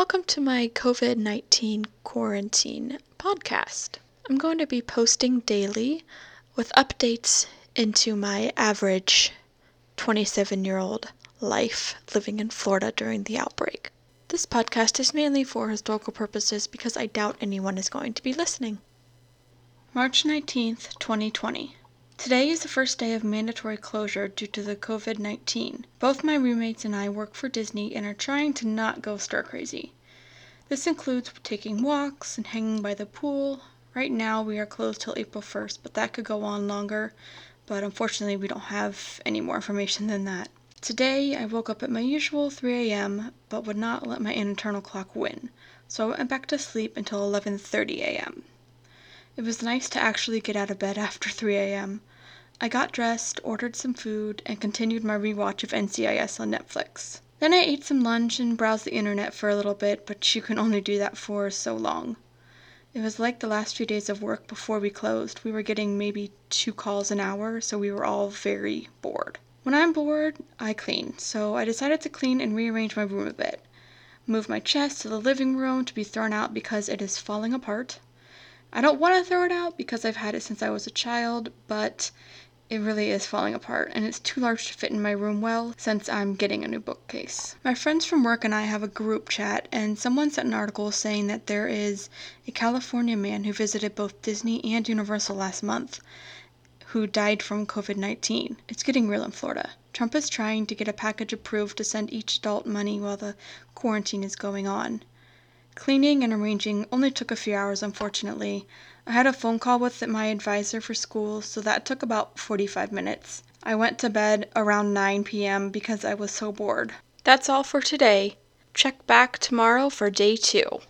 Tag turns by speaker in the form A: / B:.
A: Welcome to my COVID 19 quarantine podcast. I'm going to be posting daily with updates into my average 27 year old life living in Florida during the outbreak. This podcast is mainly for historical purposes because I doubt anyone is going to be listening. March 19th, 2020. Today is the first day of mandatory closure due to the COVID 19. Both my roommates and I work for Disney and are trying to not go stir crazy. This includes taking walks and hanging by the pool. Right now we are closed till April 1st, but that could go on longer. But unfortunately, we don't have any more information than that. Today I woke up at my usual 3 a.m., but would not let my internal clock win, so I went back to sleep until 11:30 a.m. It was nice to actually get out of bed after 3 a.m. I got dressed, ordered some food, and continued my rewatch of NCIS on Netflix. Then I ate some lunch and browsed the internet for a little bit, but you can only do that for so long. It was like the last few days of work before we closed. We were getting maybe two calls an hour, so we were all very bored. When I'm bored, I clean, so I decided to clean and rearrange my room a bit. Move my chest to the living room to be thrown out because it is falling apart. I don't want to throw it out because I've had it since I was a child, but it really is falling apart, and it's too large to fit in my room well since I'm getting a new bookcase. My friends from work and I have a group chat, and someone sent an article saying that there is a California man who visited both Disney and Universal last month who died from COVID 19. It's getting real in Florida. Trump is trying to get a package approved to send each adult money while the quarantine is going on. Cleaning and arranging only took a few hours, unfortunately. I had a phone call with my advisor for school, so that took about 45 minutes. I went to bed around 9 p.m. because I was so bored. That's all for today. Check back tomorrow for day two.